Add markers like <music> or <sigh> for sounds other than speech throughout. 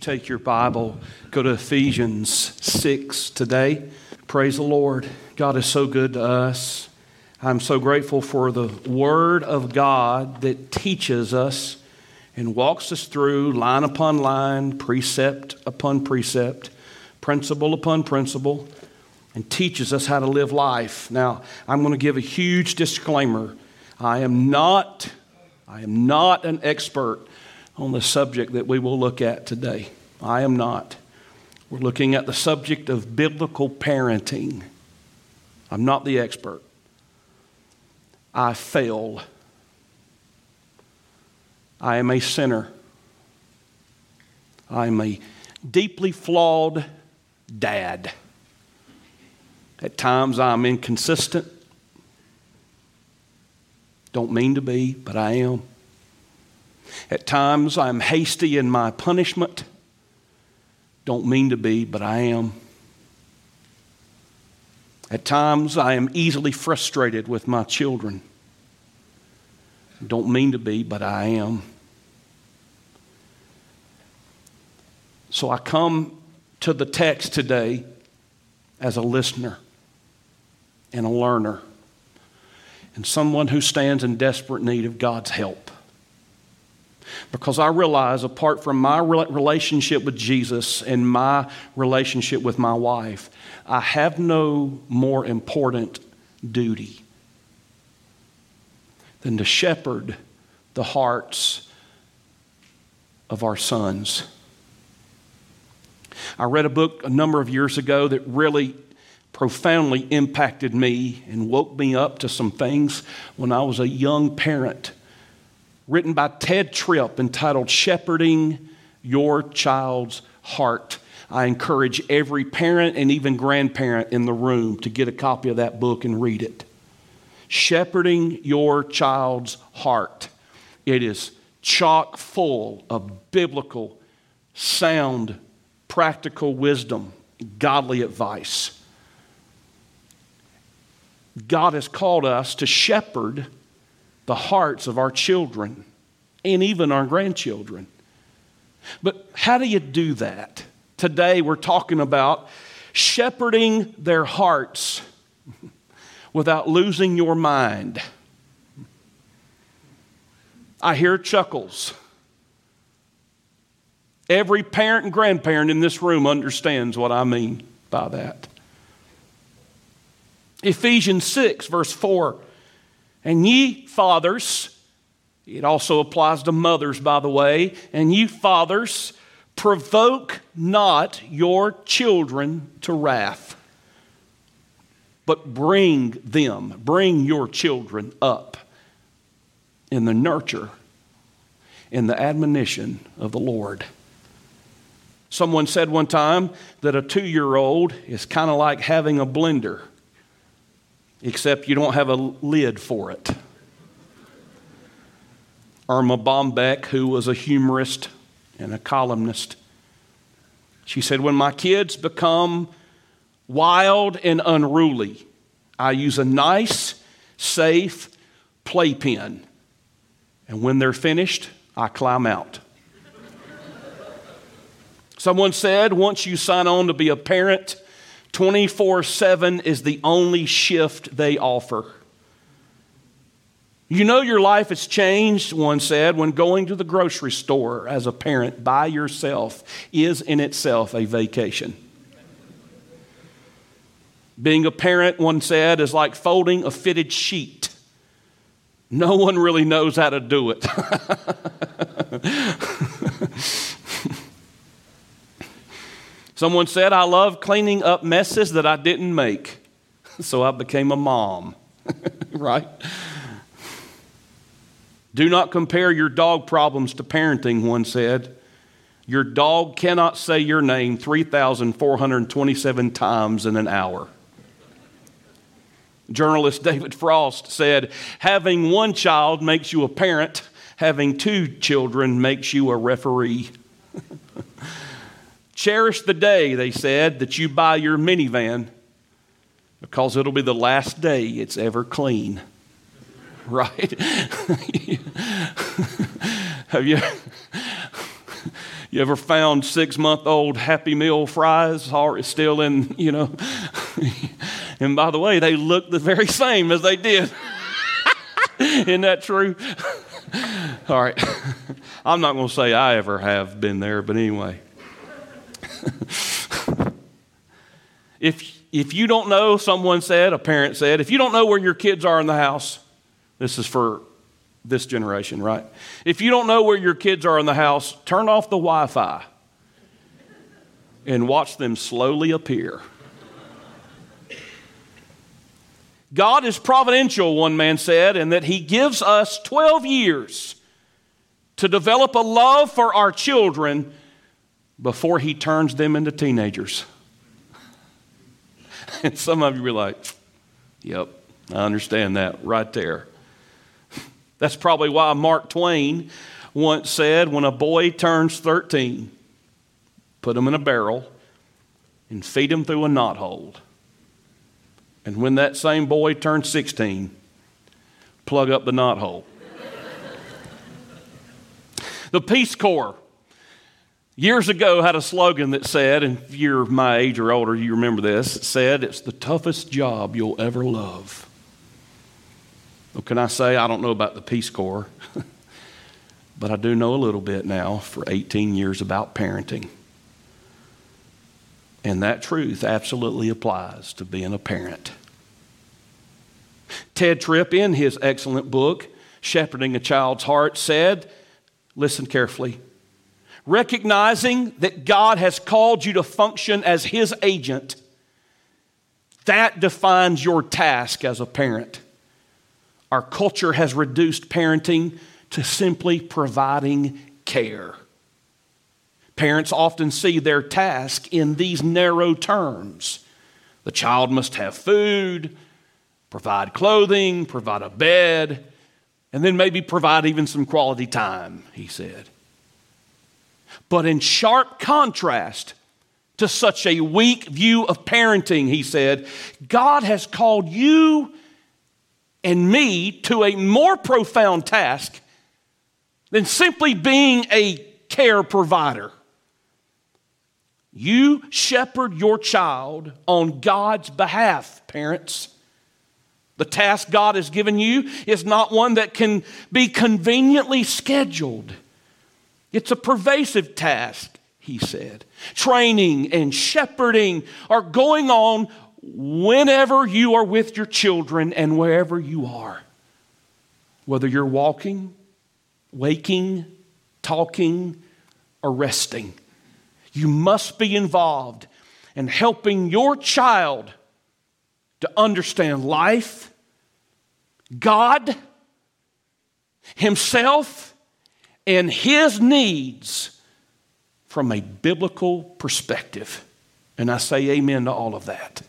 Take your Bible, go to Ephesians 6 today. Praise the Lord. God is so good to us. I'm so grateful for the Word of God that teaches us and walks us through line upon line, precept upon precept, principle upon principle, and teaches us how to live life. Now, I'm going to give a huge disclaimer. I am not, I am not an expert on the subject that we will look at today. I am not. We're looking at the subject of biblical parenting. I'm not the expert. I fail. I am a sinner. I am a deeply flawed dad. At times I'm inconsistent. Don't mean to be, but I am. At times I'm hasty in my punishment. Don't mean to be, but I am. At times I am easily frustrated with my children. Don't mean to be, but I am. So I come to the text today as a listener and a learner and someone who stands in desperate need of God's help. Because I realize, apart from my relationship with Jesus and my relationship with my wife, I have no more important duty than to shepherd the hearts of our sons. I read a book a number of years ago that really profoundly impacted me and woke me up to some things when I was a young parent written by Tedd Tripp entitled Shepherding Your Child's Heart. I encourage every parent and even grandparent in the room to get a copy of that book and read it. Shepherding Your Child's Heart. It is chock full of biblical, sound, practical wisdom, godly advice. God has called us to shepherd the hearts of our children and even our grandchildren. But how do you do that? Today we're talking about shepherding their hearts <laughs> without losing your mind. I hear chuckles. Every parent and grandparent in this room understands what I mean by that. Ephesians 6, verse 4 and ye fathers, it also applies to mothers, by the way, and ye fathers, provoke not your children to wrath, but bring them, bring your children up in the nurture, in the admonition of the Lord. Someone said one time that a two year old is kind of like having a blender except you don't have a lid for it. Erma Bombeck, who was a humorist and a columnist, she said, When my kids become wild and unruly, I use a nice, safe playpen. And when they're finished, I climb out. Someone said once you sign on to be a parent, 24 7 is the only shift they offer. You know your life has changed, one said, when going to the grocery store as a parent by yourself is in itself a vacation. Being a parent, one said, is like folding a fitted sheet. No one really knows how to do it. <laughs> Someone said, I love cleaning up messes that I didn't make. <laughs> So I became a mom, <laughs> right? Do not compare your dog problems to parenting, one said. Your dog cannot say your name 3,427 times in an hour. Journalist <laughs> David Frost said, Having one child makes you a parent, having two children makes you a referee. Cherish the day, they said, that you buy your minivan because it'll be the last day it's ever clean. <laughs> Right? <laughs> Have you? You ever found six month old Happy Meal fries are still in, you know? <laughs> and by the way, they look the very same as they did. Isn't that true? All right. I'm not going to say I ever have been there, but anyway. <laughs> if, if you don't know, someone said, a parent said, if you don't know where your kids are in the house, this is for this generation, right? If you don't know where your kids are in the house, turn off the Wi Fi and watch them slowly appear. God is providential, one man said, and that He gives us 12 years to develop a love for our children before He turns them into teenagers. <laughs> and some of you be like, yep, I understand that right there. <laughs> That's probably why Mark Twain once said when a boy turns 13, put him in a barrel and feed him through a knothole. And when that same boy turns 16, plug up the knothole. <laughs> the Peace Corps years ago had a slogan that said, and if you're my age or older, you remember this, it said, It's the toughest job you'll ever love. Well, can I say I don't know about the Peace Corps, <laughs> but I do know a little bit now for 18 years about parenting. And that truth absolutely applies to being a parent. Tedd Tripp, in his excellent book, Shepherding a Child's Heart, said, listen carefully, recognizing that God has called you to function as His agent, that defines your task as a parent. Our culture has reduced parenting to simply providing care. Parents often see their task in these narrow terms. The child must have food, provide clothing, provide a bed, and then maybe provide even some quality time, he said. But in sharp contrast to such a weak view of parenting, he said, God has called you and me to a more profound task than simply being a care provider. You shepherd your child on God's behalf, parents. The task God has given you is not one that can be conveniently scheduled. It's a pervasive task, he said. Training and shepherding are going on whenever you are with your children and wherever you are. Whether you're walking, waking, talking, or resting, you must be involved in helping your child to understand life, God, Himself, and His needs from a biblical perspective. And I say amen to all of that.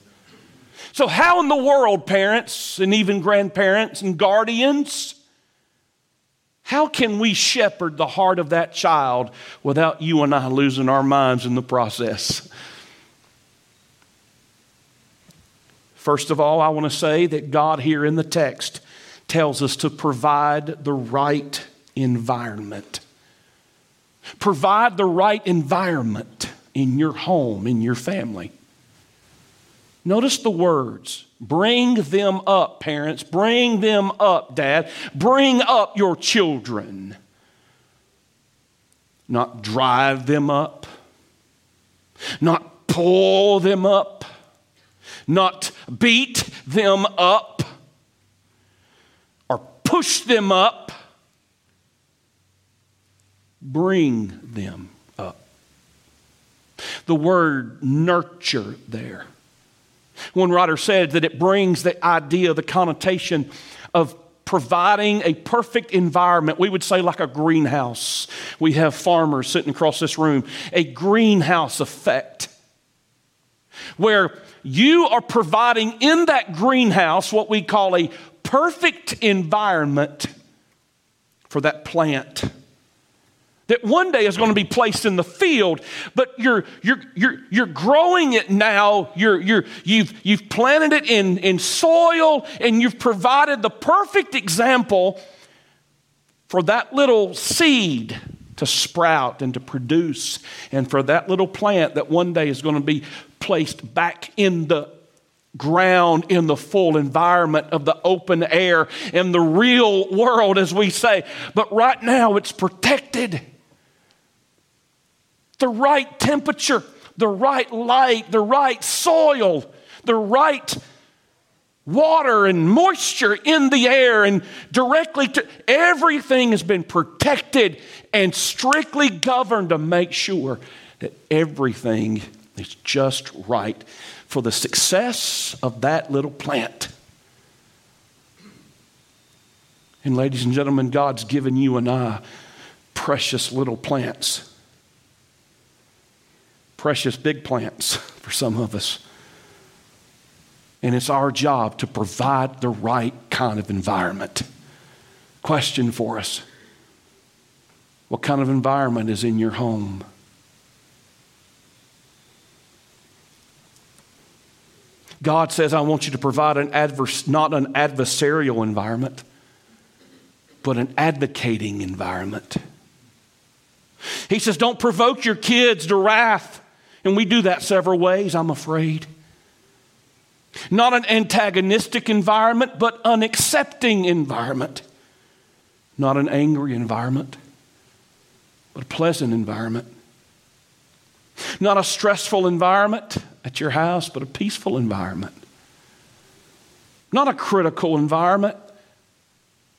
So, how in the world, parents and even grandparents and guardians, how can we shepherd the heart of that child without you and I losing our minds in the process? First of all, I want to say that God here in the text tells us to provide the right environment. Provide the right environment in your home, in your family. Notice the words. Bring them up, parents. Bring them up, dad. Bring up your children. Not drive them up, not pull them up, not beat them up or push them up. Bring them up. The word nurture there one writer said that it brings the idea, the connotation of providing a perfect environment. We would say, like a greenhouse. We have farmers sitting across this room, a greenhouse effect, where you are providing in that greenhouse what we call a perfect environment for that plant that one day is going to be placed in the field, but you're, you're, you're, you're growing it now. You're, you're, you've, you've planted it in, in soil and you've provided the perfect example for that little seed to sprout and to produce, and for that little plant that one day is going to be placed back in the ground in the full environment of the open air in the real world, as we say. But right now, it's protected. The right temperature, the right light, the right soil, the right water and moisture in the air and directly to everything has been protected and strictly governed to make sure that everything is just right for the success of that little plant. And, ladies and gentlemen, God's given you and I precious little plants, precious big plants <laughs> for some of us. And it's our job to provide the right kind of environment. Question for us What kind of environment is in your home? God says, I want you to provide an adverse, not an adversarial environment, but an advocating environment. He says, Don't provoke your kids to wrath. And we do that several ways, I'm afraid. Not an antagonistic environment, but an accepting environment. Not an angry environment, but a pleasant environment. Not a stressful environment, at your house, but a peaceful environment. Not a critical environment,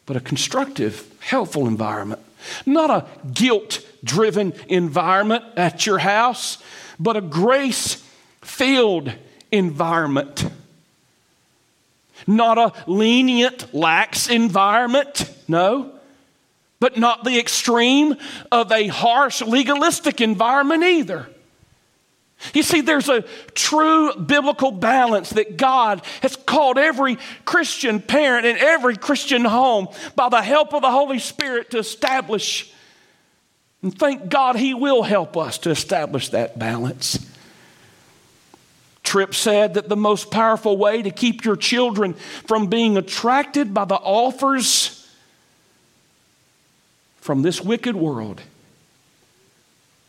but a constructive, helpful environment. Not a guilt driven environment at your house, but a grace filled environment. Not a lenient, lax environment, no, but not the extreme of a harsh, legalistic environment either. You see, there's a true biblical balance that God has called every Christian parent and every Christian home by the help of the Holy Spirit to establish. And thank God He will help us to establish that balance. Tripp said that the most powerful way to keep your children from being attracted by the offers from this wicked world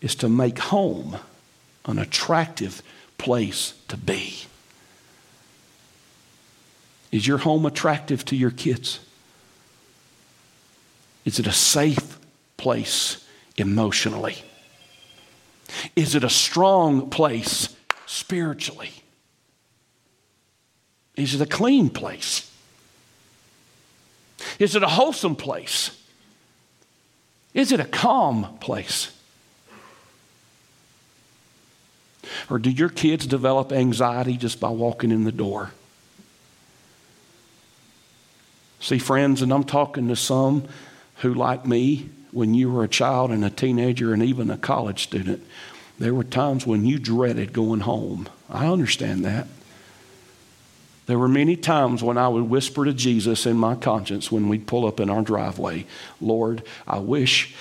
is to make home an attractive place to be. Is your home attractive to your kids? Is it a safe place emotionally? Is it a strong place spiritually? Is it a clean place? Is it a wholesome place? Is it a calm place? Or do your kids develop anxiety just by walking in the door? See, friends, and I'm talking to some who, like me, when you were a child and a teenager and even a college student, there were times when you dreaded going home. I understand that. There were many times when I would whisper to Jesus in my conscience when we'd pull up in our driveway, Lord, I wish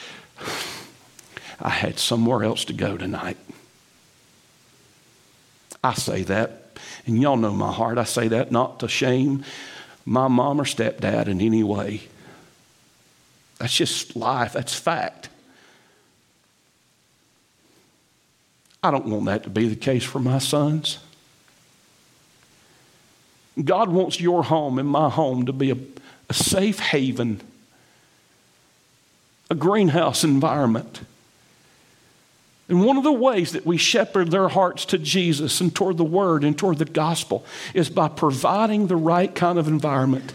I had somewhere else to go tonight. I say that, and y'all know my heart. I say that not to shame my mom or stepdad in any way. That's just life, that's fact. I don't want that to be the case for my sons. God wants your home and my home to be a, a safe haven, a greenhouse environment and one of the ways that we shepherd their hearts to Jesus and toward the Word and toward the gospel is by providing the right kind of environment.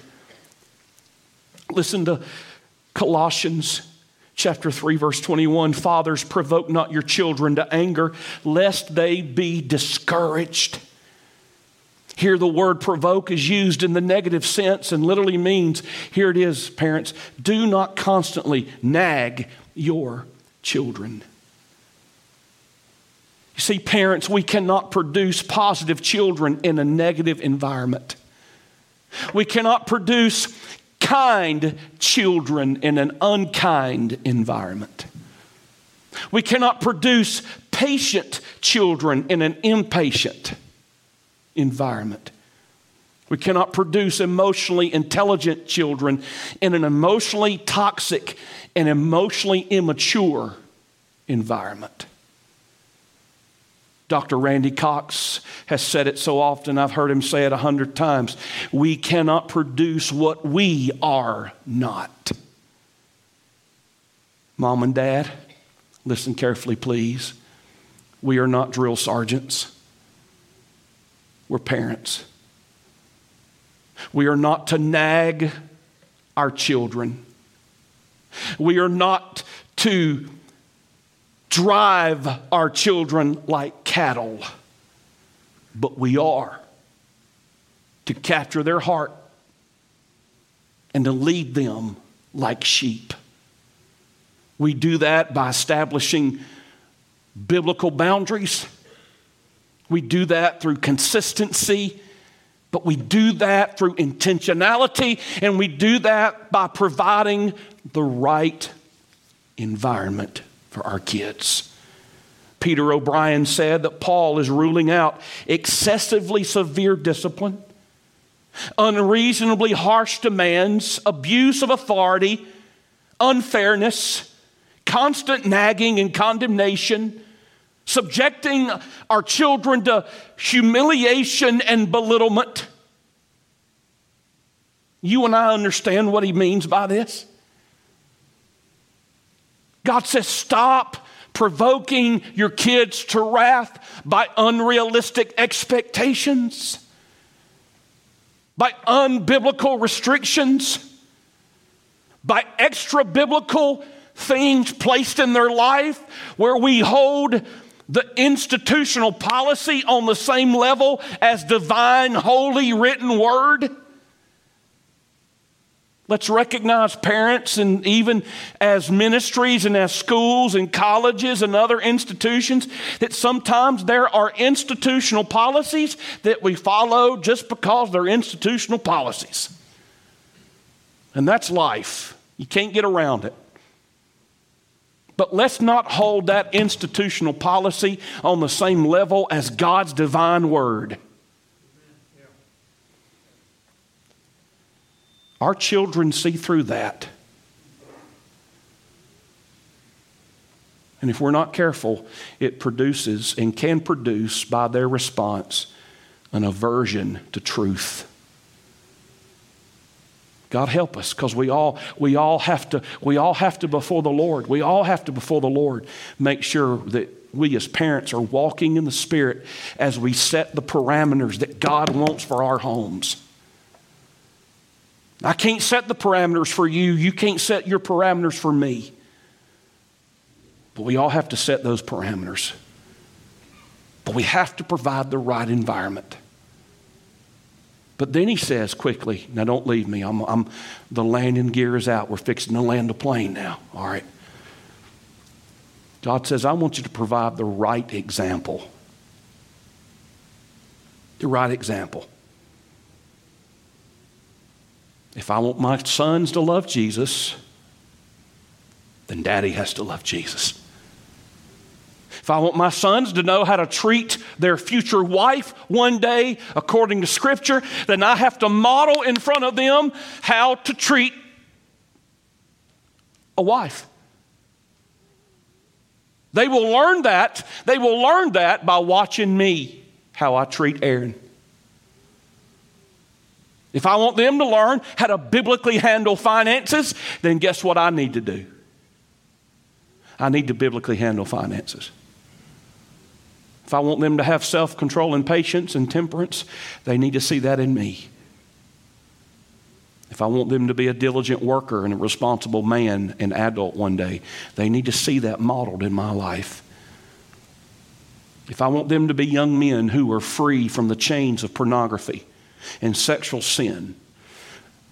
Listen to Colossians chapter 3 verse 21 fathers provoke not your children to anger lest they be discouraged here the word provoke is used in the negative sense and literally means here it is parents do not constantly nag your children you see, parents, we cannot produce positive children in a negative environment. We cannot produce kind children in an unkind environment. We cannot produce patient children in an impatient environment. We cannot produce emotionally intelligent children in an emotionally toxic and emotionally immature environment. Dr. Randy Cox has said it so often, I've heard him say it a hundred times. We cannot produce what we are not. Mom and dad, listen carefully, please. We are not drill sergeants, we're parents. We are not to nag our children. We are not to drive our children like cattle, but we are to capture their heart and to lead them like sheep. We do that by establishing biblical boundaries. We do that through consistency, but we do that through intentionality, and we do that by providing the right environment for our kids. Peter O'Brien said that Paul is ruling out excessively severe discipline, unreasonably harsh demands, abuse of authority, unfairness, constant nagging and condemnation, subjecting our children to humiliation and belittlement. You and I understand what he means by this. God says, stop provoking your kids to wrath by unrealistic expectations, by unbiblical restrictions, by extra biblical things placed in their life where we hold the institutional policy on the same level as divine, holy, written word. Let's recognize parents and even as ministries and as schools and colleges and other institutions that sometimes there are institutional policies that we follow just because they're institutional policies. And that's life. You can't get around it. But let's not hold that institutional policy on the same level as God's divine word. Our children see through that. And if we're not careful, it produces and can produce by their response an aversion to truth. God help us because we all we all have to we all have to before the Lord. We all have to before the Lord make sure that we as parents are walking in the spirit as we set the parameters that God wants for our homes. I can't set the parameters for you. You can't set your parameters for me. But we all have to set those parameters. But we have to provide the right environment. But then he says quickly, now don't leave me. I'm, I'm, the landing gear is out. We're fixing to land the plane now. All right. God says, I want you to provide the right example. The right example. If I want my sons to love Jesus, then daddy has to love Jesus. If I want my sons to know how to treat their future wife one day according to Scripture, then I have to model in front of them how to treat a wife. They will learn that. They will learn that by watching me, how I treat Aaron. If I want them to learn how to biblically handle finances, then guess what I need to do? I need to biblically handle finances. If I want them to have self control and patience and temperance, they need to see that in me. If I want them to be a diligent worker and a responsible man and adult one day, they need to see that modeled in my life. If I want them to be young men who are free from the chains of pornography and sexual sin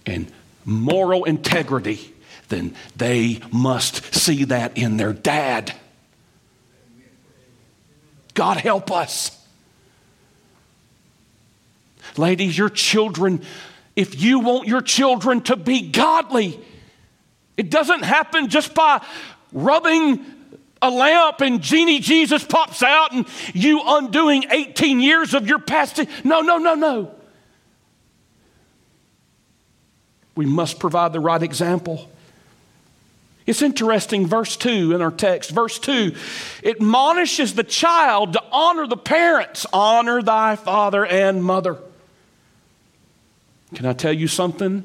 and moral integrity, then they must see that in their dad. God help us. Ladies, your children, if you want your children to be godly, it doesn't happen just by rubbing a lamp and genie Jesus pops out and you undoing 18 years of your past. No, no, no, no. We must provide the right example. It's interesting, verse 2 in our text. Verse 2 admonishes the child to honor the parents. Honor thy father and mother. Can I tell you something?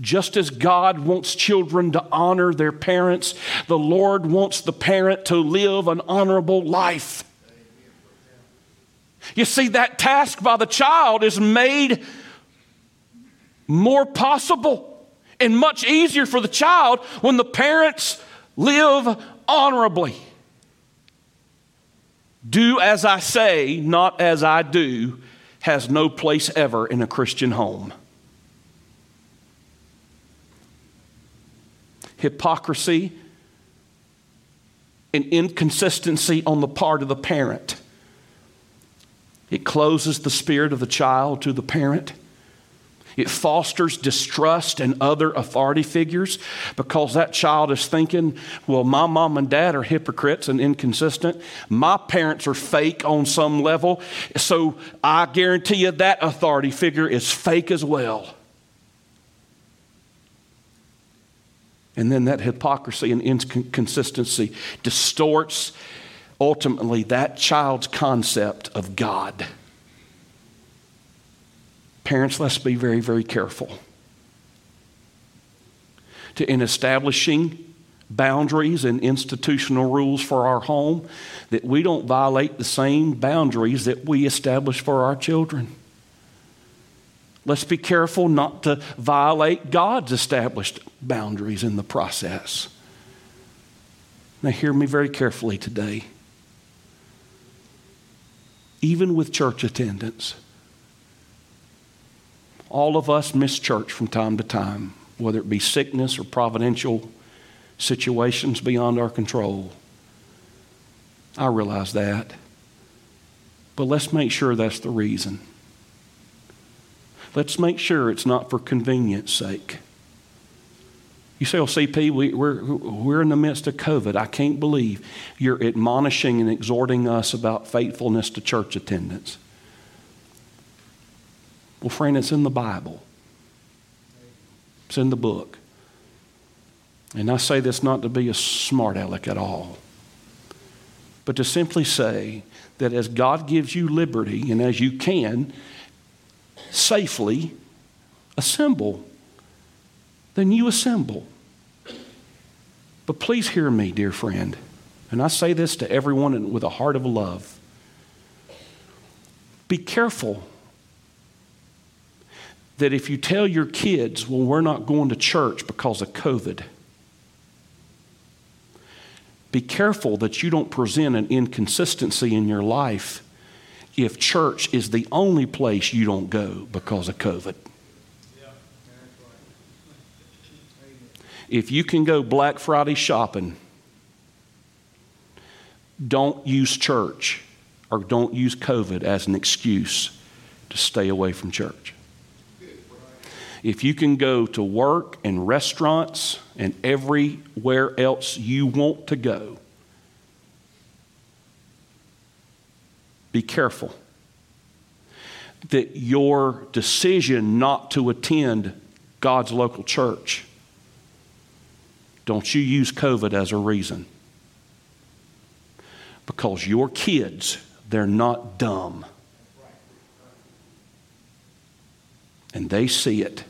Just as God wants children to honor their parents, the Lord wants the parent to live an honorable life. You see, that task by the child is made more possible and much easier for the child when the parents live honorably. Do as I say, not as I do, has no place ever in a Christian home. Hypocrisy and inconsistency on the part of the parent. It closes the spirit of the child to the parent. It fosters distrust in other authority figures because that child is thinking, well, my mom and dad are hypocrites and inconsistent. My parents are fake on some level. So I guarantee you that authority figure is fake as well. And then that hypocrisy and inconsistency distorts ultimately that child's concept of God. Parents, let's be very, very careful. To, in establishing boundaries and institutional rules for our home, that we don't violate the same boundaries that we establish for our children. Let's be careful not to violate God's established boundaries in the process. Now, hear me very carefully today. Even with church attendance, all of us miss church from time to time, whether it be sickness or providential situations beyond our control. I realize that. But let's make sure that's the reason. Let's make sure it's not for convenience sake. You say, well, CP, we, we're, we're in the midst of COVID. I can't believe you're admonishing and exhorting us about faithfulness to church attendance. Well, friend, it's in the Bible, it's in the book. And I say this not to be a smart aleck at all, but to simply say that as God gives you liberty and as you can safely assemble, then you assemble. But please hear me, dear friend, and I say this to everyone with a heart of love. Be careful that if you tell your kids, well, we're not going to church because of COVID, be careful that you don't present an inconsistency in your life if church is the only place you don't go because of COVID. If you can go Black Friday shopping, don't use church or don't use COVID as an excuse to stay away from church if you can go to work and restaurants and everywhere else you want to go, be careful that your decision not to attend God's local church, don't you use COVID as a reason. Because your kids, they're not dumb. And they see it.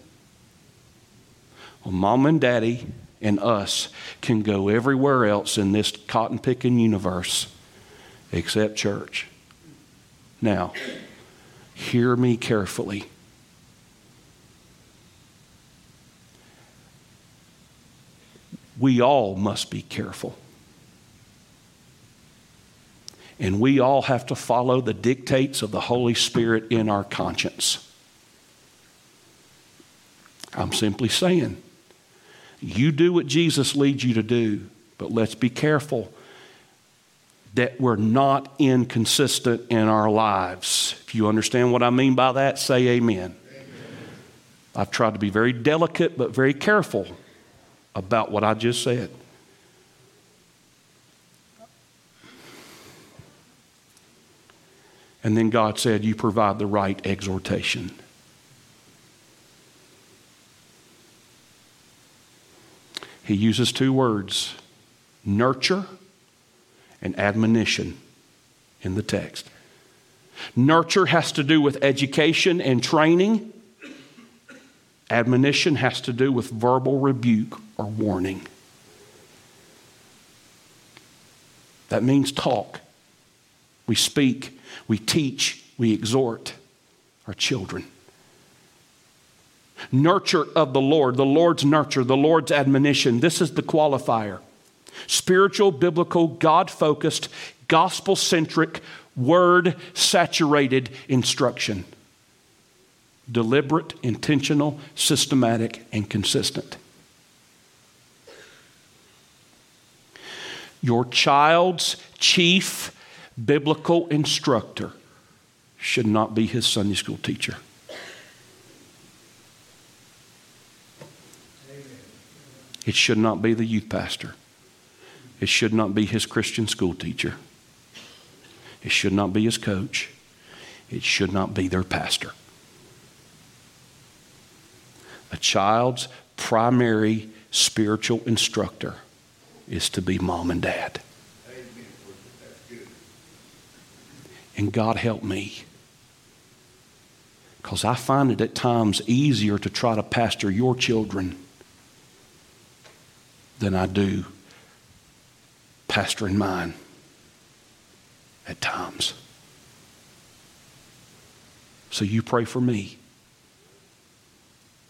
Well, mom and daddy and us can go everywhere else in this cotton picking universe except church. Now, hear me carefully. We all must be careful. And we all have to follow the dictates of the Holy Spirit in our conscience. I'm simply saying you do what Jesus leads you to do, but let's be careful that we're not inconsistent in our lives. If you understand what I mean by that, say amen. amen. I've tried to be very delicate but very careful about what I just said. And then God said, You provide the right exhortation. He uses two words nurture and admonition in the text. Nurture has to do with education and training. Admonition has to do with verbal rebuke or warning. That means talk. We speak, we teach, we exhort our children. Nurture of the Lord, the Lord's nurture, the Lord's admonition. This is the qualifier. Spiritual, biblical, God focused, gospel centric, word saturated instruction. Deliberate, intentional, systematic, and consistent. Your child's chief biblical instructor should not be his Sunday school teacher. It should not be the youth pastor. It should not be his Christian school teacher. It should not be his coach. It should not be their pastor. A child's primary spiritual instructor is to be mom and dad. And God help me. Because I find it at times easier to try to pastor your children than I do pastoring mine at times. So you pray for me,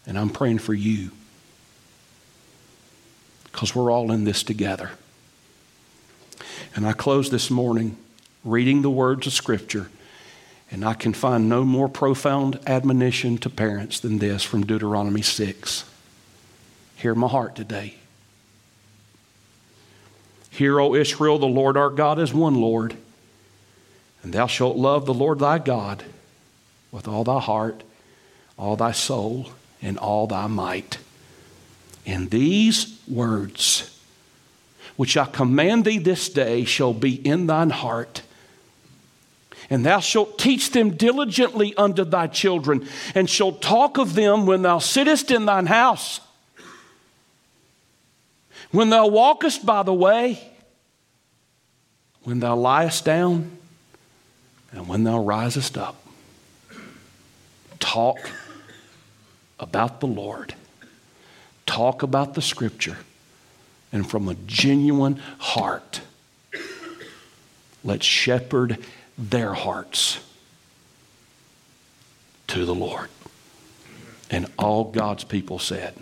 and I'm praying for you because we're all in this together. And I close this morning reading the words of Scripture, and I can find no more profound admonition to parents than this from Deuteronomy 6. Hear my heart today. Hear, O Israel, the Lord our God is one Lord, and thou shalt love the Lord thy God with all thy heart, all thy soul, and all thy might. And these words, which I command thee this day, shall be in thine heart. And thou shalt teach them diligently unto thy children, and shalt talk of them when thou sittest in thine house when thou walkest by the way, when thou liest down, and when thou risest up. Talk about the Lord. Talk about the Scripture. And from a genuine heart, let's shepherd their hearts to the Lord. And all God's people said,